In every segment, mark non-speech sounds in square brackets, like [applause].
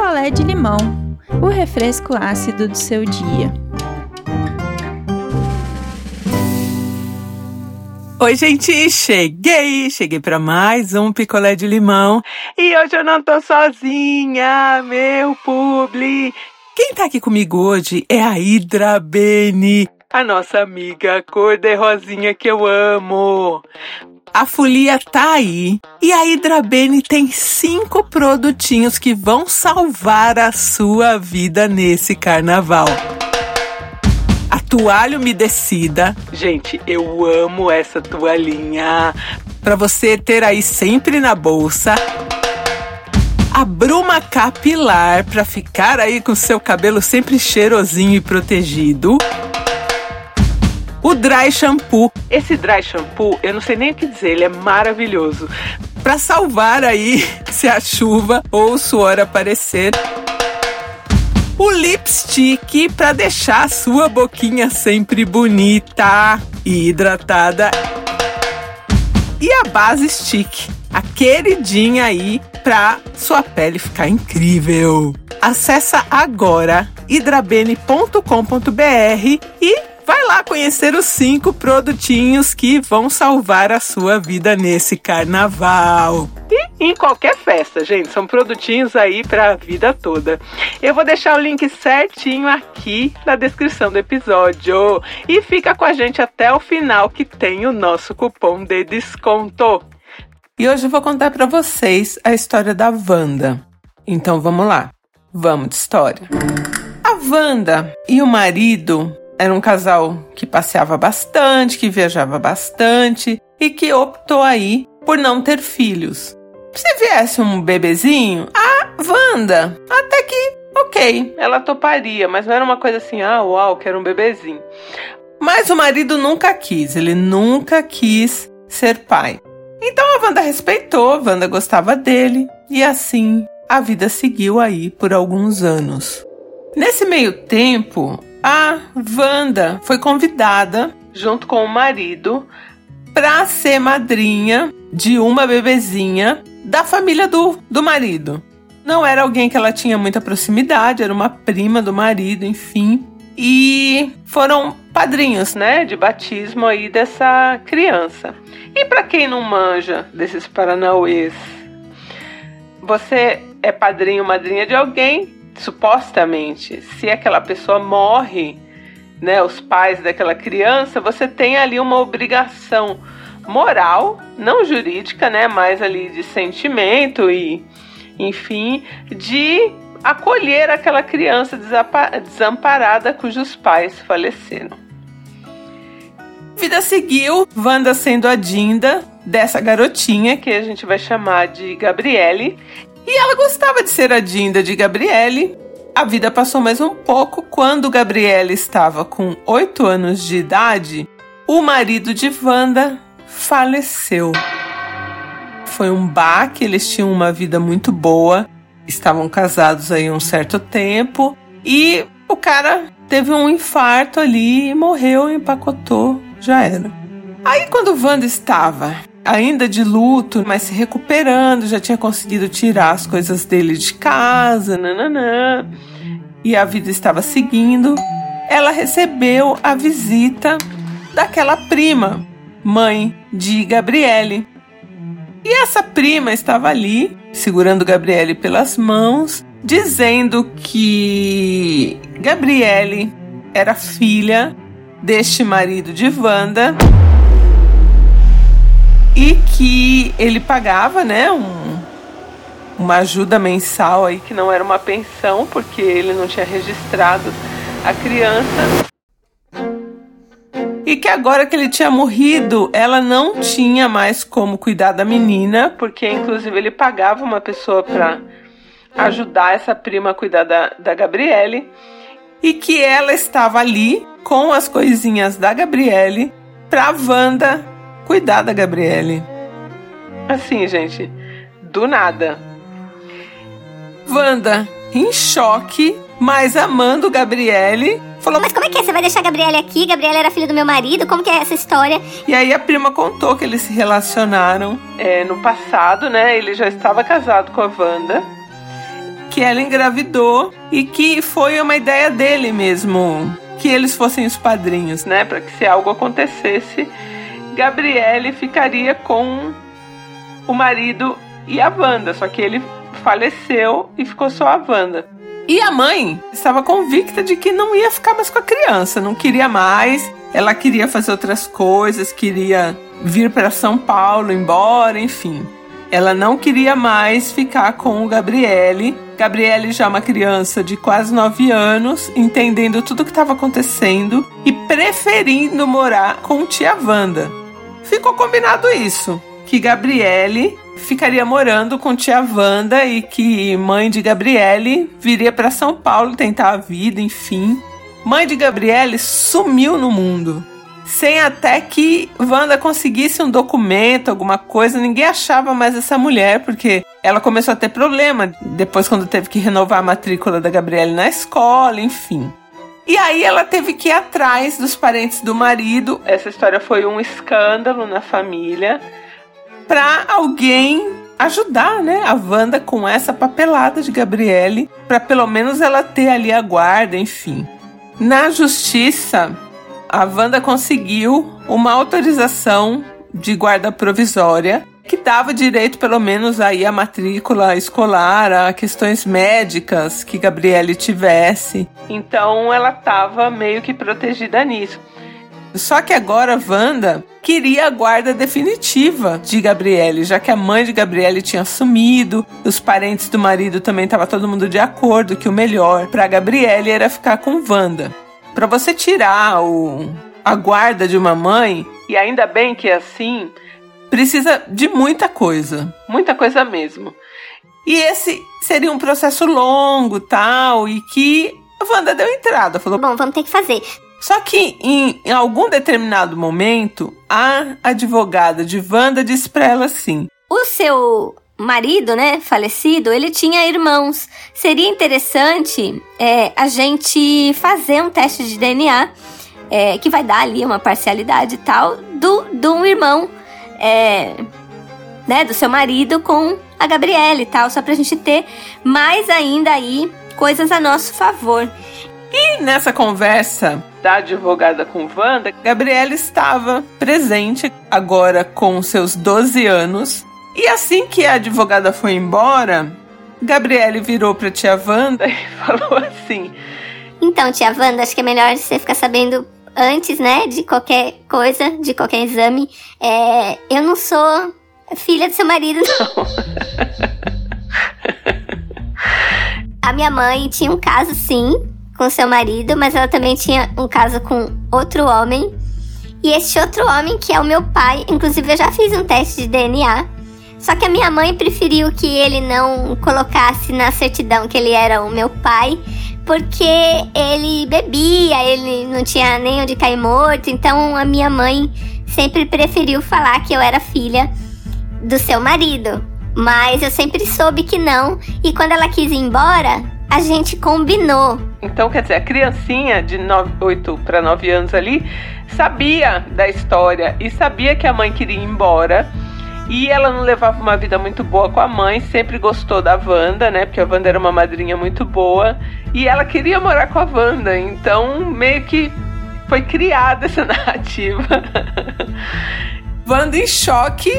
picolé de limão, o refresco ácido do seu dia. Oi, gente, cheguei! Cheguei para mais um picolé de limão e hoje eu não tô sozinha, meu publi. Quem tá aqui comigo hoje é a Hidra Bene, a nossa amiga cor-de-rosinha que eu amo. A folia tá aí e a Hidrabene tem cinco produtinhos que vão salvar a sua vida nesse carnaval. A toalha umedecida. Gente, eu amo essa toalhinha. Para você ter aí sempre na bolsa. A bruma capilar para ficar aí com seu cabelo sempre cheirosinho e protegido. O Dry Shampoo. Esse Dry Shampoo, eu não sei nem o que dizer, ele é maravilhoso. Para salvar aí [laughs] se a chuva ou o suor aparecer. O lipstick para deixar a sua boquinha sempre bonita e hidratada. E a base stick, a queridinha aí para sua pele ficar incrível. Acesse agora hidrabene.com.br e Vai lá conhecer os cinco produtinhos que vão salvar a sua vida nesse carnaval. E em qualquer festa, gente, são produtinhos aí para a vida toda. Eu vou deixar o link certinho aqui na descrição do episódio. E fica com a gente até o final que tem o nosso cupom de desconto. E hoje eu vou contar para vocês a história da Wanda. Então vamos lá. Vamos de história. A Wanda e o marido era um casal que passeava bastante, que viajava bastante e que optou aí por não ter filhos. Se viesse um bebezinho, a Wanda até que ok, ela toparia, mas não era uma coisa assim, ah, uau, quero um bebezinho. Mas o marido nunca quis, ele nunca quis ser pai. Então a Wanda respeitou, a Wanda gostava dele e assim a vida seguiu aí por alguns anos. Nesse meio tempo, a Wanda foi convidada, junto com o marido, para ser madrinha de uma bebezinha da família do, do marido. Não era alguém que ela tinha muita proximidade, era uma prima do marido, enfim. E foram padrinhos, né, de batismo aí dessa criança. E para quem não manja desses paranauês, você é padrinho, madrinha de alguém, supostamente, se aquela pessoa morre, né, os pais daquela criança, você tem ali uma obrigação moral, não jurídica, né, mas ali de sentimento e, enfim, de acolher aquela criança desamparada cujos pais faleceram. Vida seguiu, Wanda sendo a Dinda dessa garotinha que a gente vai chamar de Gabriele, e ela gostava de ser a Dinda de Gabriele. A vida passou mais um pouco quando Gabriele estava com 8 anos de idade. O marido de Wanda faleceu. Foi um baque, eles tinham uma vida muito boa, estavam casados aí um certo tempo e o cara teve um infarto ali e morreu, empacotou, já era. Aí quando Wanda estava ainda de luto, mas se recuperando, já tinha conseguido tirar as coisas dele de casa, nananã, e a vida estava seguindo. Ela recebeu a visita daquela prima, mãe de Gabriele. E essa prima estava ali, segurando Gabriele pelas mãos, dizendo que Gabriele era filha deste marido de Wanda e que ele pagava, né, um, uma ajuda mensal aí que não era uma pensão porque ele não tinha registrado a criança. E que agora que ele tinha morrido, ela não tinha mais como cuidar da menina, porque inclusive ele pagava uma pessoa para ajudar essa prima a cuidar da, da Gabriele. E que ela estava ali com as coisinhas da Gabriele pra Wanda cuidar da Gabriele. Assim, gente, do nada. Wanda, em choque, mas amando Gabriele, falou: Mas como é que é? Você vai deixar a Gabriele aqui? Gabriele era filha do meu marido? Como que é essa história? E aí a prima contou que eles se relacionaram é, no passado, né? Ele já estava casado com a Wanda. Que que ela engravidou e que foi uma ideia dele mesmo, que eles fossem os padrinhos, né? Para que se algo acontecesse, Gabriele ficaria com o marido e a Wanda, só que ele faleceu e ficou só a Wanda. E a mãe estava convicta de que não ia ficar mais com a criança, não queria mais. Ela queria fazer outras coisas, queria vir para São Paulo, embora, enfim. Ela não queria mais ficar com o Gabriele. Gabriele já é uma criança de quase 9 anos, entendendo tudo o que estava acontecendo e preferindo morar com tia Wanda. Ficou combinado isso, que Gabriele ficaria morando com tia Wanda e que mãe de Gabriele viria para São Paulo tentar a vida, enfim. Mãe de Gabriele sumiu no mundo sem até que Wanda conseguisse um documento, alguma coisa. Ninguém achava mais essa mulher, porque ela começou a ter problema depois, quando teve que renovar a matrícula da Gabriele na escola, enfim. E aí ela teve que ir atrás dos parentes do marido. Essa história foi um escândalo na família. Pra alguém ajudar, né, a Wanda com essa papelada de Gabriele, para pelo menos ela ter ali a guarda, enfim. Na justiça, a Wanda conseguiu uma autorização de guarda provisória que dava direito, pelo menos, aí a matrícula escolar, a questões médicas que Gabriele tivesse. Então ela estava meio que protegida nisso. Só que agora Wanda queria a guarda definitiva de Gabriele, já que a mãe de Gabriele tinha sumido, os parentes do marido também estava todo mundo de acordo que o melhor para Gabriele era ficar com Wanda. Para você tirar o, a guarda de uma mãe, e ainda bem que é assim, precisa de muita coisa, muita coisa mesmo. E esse seria um processo longo, tal, e que a Wanda deu entrada, falou: "Bom, vamos ter que fazer". Só que em, em algum determinado momento, a advogada de Wanda disse para ela assim: "O seu marido, né, falecido, ele tinha irmãos. Seria interessante é, a gente fazer um teste de DNA é, que vai dar ali uma parcialidade e tal do, do um irmão, é, né, do seu marido com a Gabriela e tal, só pra gente ter mais ainda aí coisas a nosso favor. E nessa conversa da advogada com Wanda, Gabriela estava presente agora com seus 12 anos e assim que a advogada foi embora, Gabriele virou pra tia Wanda [laughs] e falou assim: Então, tia Wanda, acho que é melhor você ficar sabendo antes, né, de qualquer coisa, de qualquer exame. É, eu não sou filha do seu marido, não. [laughs] a minha mãe tinha um caso, sim, com seu marido, mas ela também tinha um caso com outro homem. E esse outro homem, que é o meu pai, inclusive eu já fiz um teste de DNA só que a minha mãe preferiu que ele não colocasse na certidão que ele era o meu pai, porque ele bebia, ele não tinha nem onde cair morto, então a minha mãe sempre preferiu falar que eu era filha do seu marido. Mas eu sempre soube que não, e quando ela quis ir embora, a gente combinou. Então, quer dizer, a criancinha de 8 para 9 anos ali sabia da história e sabia que a mãe queria ir embora e ela não levava uma vida muito boa com a mãe, sempre gostou da Wanda, né? Porque a Wanda era uma madrinha muito boa. E ela queria morar com a Wanda, então meio que foi criada essa [laughs] narrativa. Wanda em choque.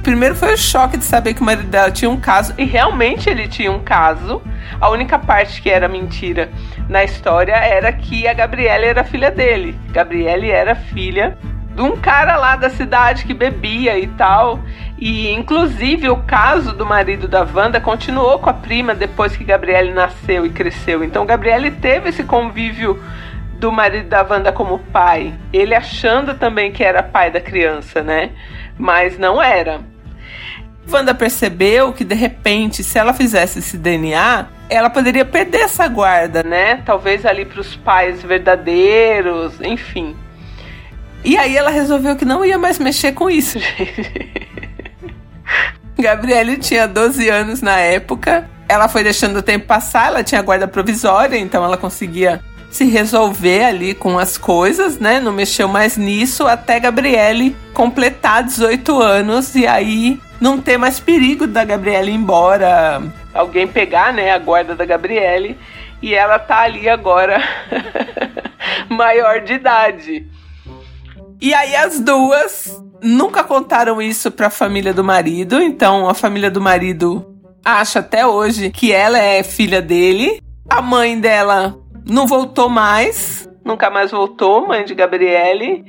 Primeiro foi o choque de saber que o marido dela tinha um caso, e realmente ele tinha um caso. A única parte que era mentira na história era que a Gabriela era filha dele. Gabriele era filha de um cara lá da cidade que bebia e tal. E inclusive o caso do marido da Wanda continuou com a prima depois que Gabriele nasceu e cresceu. Então Gabriele teve esse convívio do marido da Wanda como pai, ele achando também que era pai da criança, né? Mas não era. Wanda percebeu que de repente, se ela fizesse esse DNA, ela poderia perder essa guarda, né? Talvez ali para os pais verdadeiros, enfim. E aí ela resolveu que não ia mais mexer com isso, gente. [laughs] Gabriele tinha 12 anos na época. Ela foi deixando o tempo passar, ela tinha guarda provisória, então ela conseguia se resolver ali com as coisas, né? Não mexeu mais nisso até Gabriele completar 18 anos e aí não ter mais perigo da Gabriele ir embora alguém pegar, né, a guarda da Gabriele e ela tá ali agora [laughs] maior de idade. E aí as duas nunca contaram isso para a família do marido, então a família do marido acha até hoje que ela é filha dele. A mãe dela não voltou mais, nunca mais voltou, mãe de Gabriele.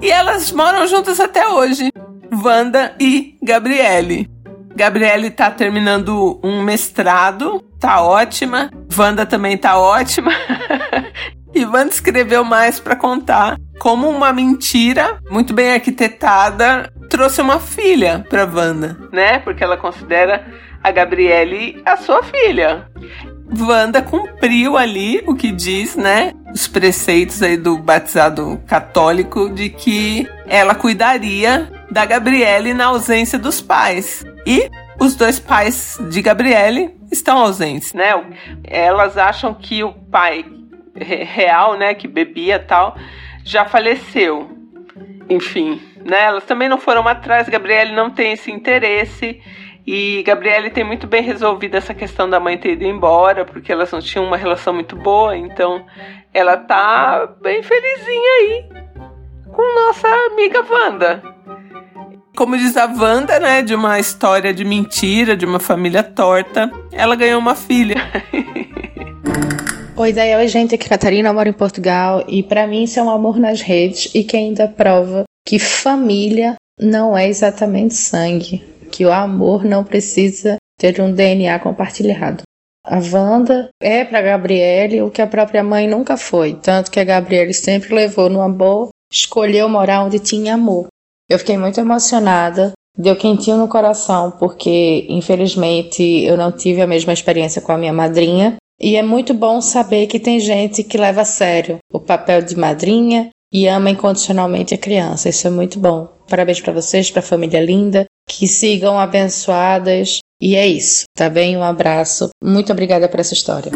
E elas moram juntas até hoje, Wanda e Gabriele. Gabriele tá terminando um mestrado, tá ótima. Wanda também tá ótima. [laughs] e Wanda escreveu mais para contar como uma mentira muito bem arquitetada trouxe uma filha para Wanda, né? Porque ela considera a Gabriele a sua filha. Wanda cumpriu ali o que diz, né? Os preceitos aí do batizado católico de que ela cuidaria da Gabriele na ausência dos pais. E os dois pais de Gabriele estão ausentes, né? Elas acham que o pai real, né, que bebia tal, já faleceu. Enfim, né? Elas também não foram atrás, Gabriele não tem esse interesse. E Gabriele tem muito bem resolvido essa questão da mãe ter ido embora, porque elas não tinham uma relação muito boa, então ela tá bem felizinha aí com nossa amiga Wanda. Como diz a Wanda, né, de uma história de mentira, de uma família torta, ela ganhou uma filha. [laughs] Oi, daí, oi, gente, aqui é Catarina, eu moro em Portugal e para mim isso é um amor nas redes e que ainda prova que família não é exatamente sangue que o amor não precisa ter um DNA compartilhado. A Wanda é para Gabriele o que a própria mãe nunca foi, tanto que a Gabriele sempre levou no amor, escolheu morar onde tinha amor. Eu fiquei muito emocionada, deu quentinho no coração, porque infelizmente eu não tive a mesma experiência com a minha madrinha, e é muito bom saber que tem gente que leva a sério o papel de madrinha e ama incondicionalmente a criança. Isso é muito bom. Parabéns para vocês, para a família linda que sigam abençoadas. E é isso, tá bem? Um abraço. Muito obrigada por essa história.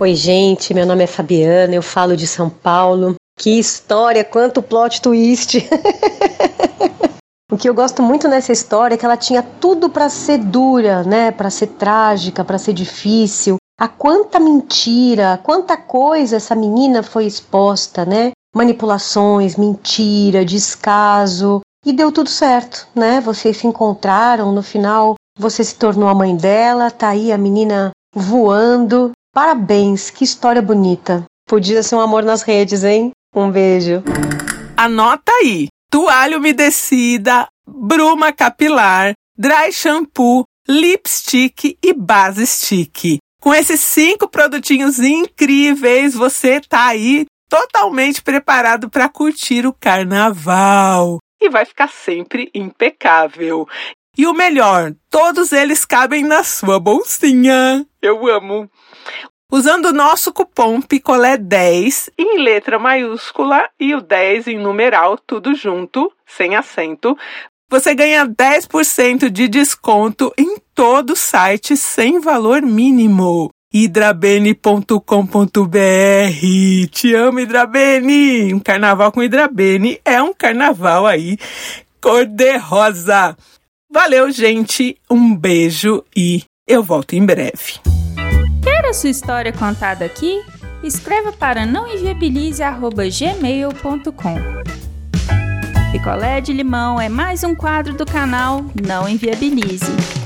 Oi, gente, meu nome é Fabiana, eu falo de São Paulo. Que história, quanto plot twist! [laughs] o que eu gosto muito nessa história é que ela tinha tudo para ser dura, né? Para ser trágica, para ser difícil. A quanta mentira, quanta coisa essa menina foi exposta, né? Manipulações, mentira, descaso, e deu tudo certo, né? Vocês se encontraram, no final você se tornou a mãe dela, tá aí a menina voando. Parabéns, que história bonita. Podia ser um amor nas redes, hein? Um beijo. Anota aí: toalha umedecida, bruma capilar, dry shampoo, lipstick e base stick. Com esses cinco produtinhos incríveis, você tá aí totalmente preparado para curtir o carnaval e vai ficar sempre impecável. E o melhor, todos eles cabem na sua bolsinha. Eu amo. Usando o nosso cupom Picolé10 em letra maiúscula e o 10 em numeral, tudo junto, sem acento, você ganha 10% de desconto em todo o site sem valor mínimo hidrabene.com.br. Te amo, Hidrabene! Um carnaval com Hidrabene é um carnaval aí cor-de-rosa. Valeu, gente. Um beijo e eu volto em breve. Quer a sua história contada aqui? Escreva para nãoenviabilize.gmail.com Picolé de limão é mais um quadro do canal Não Enviabilize.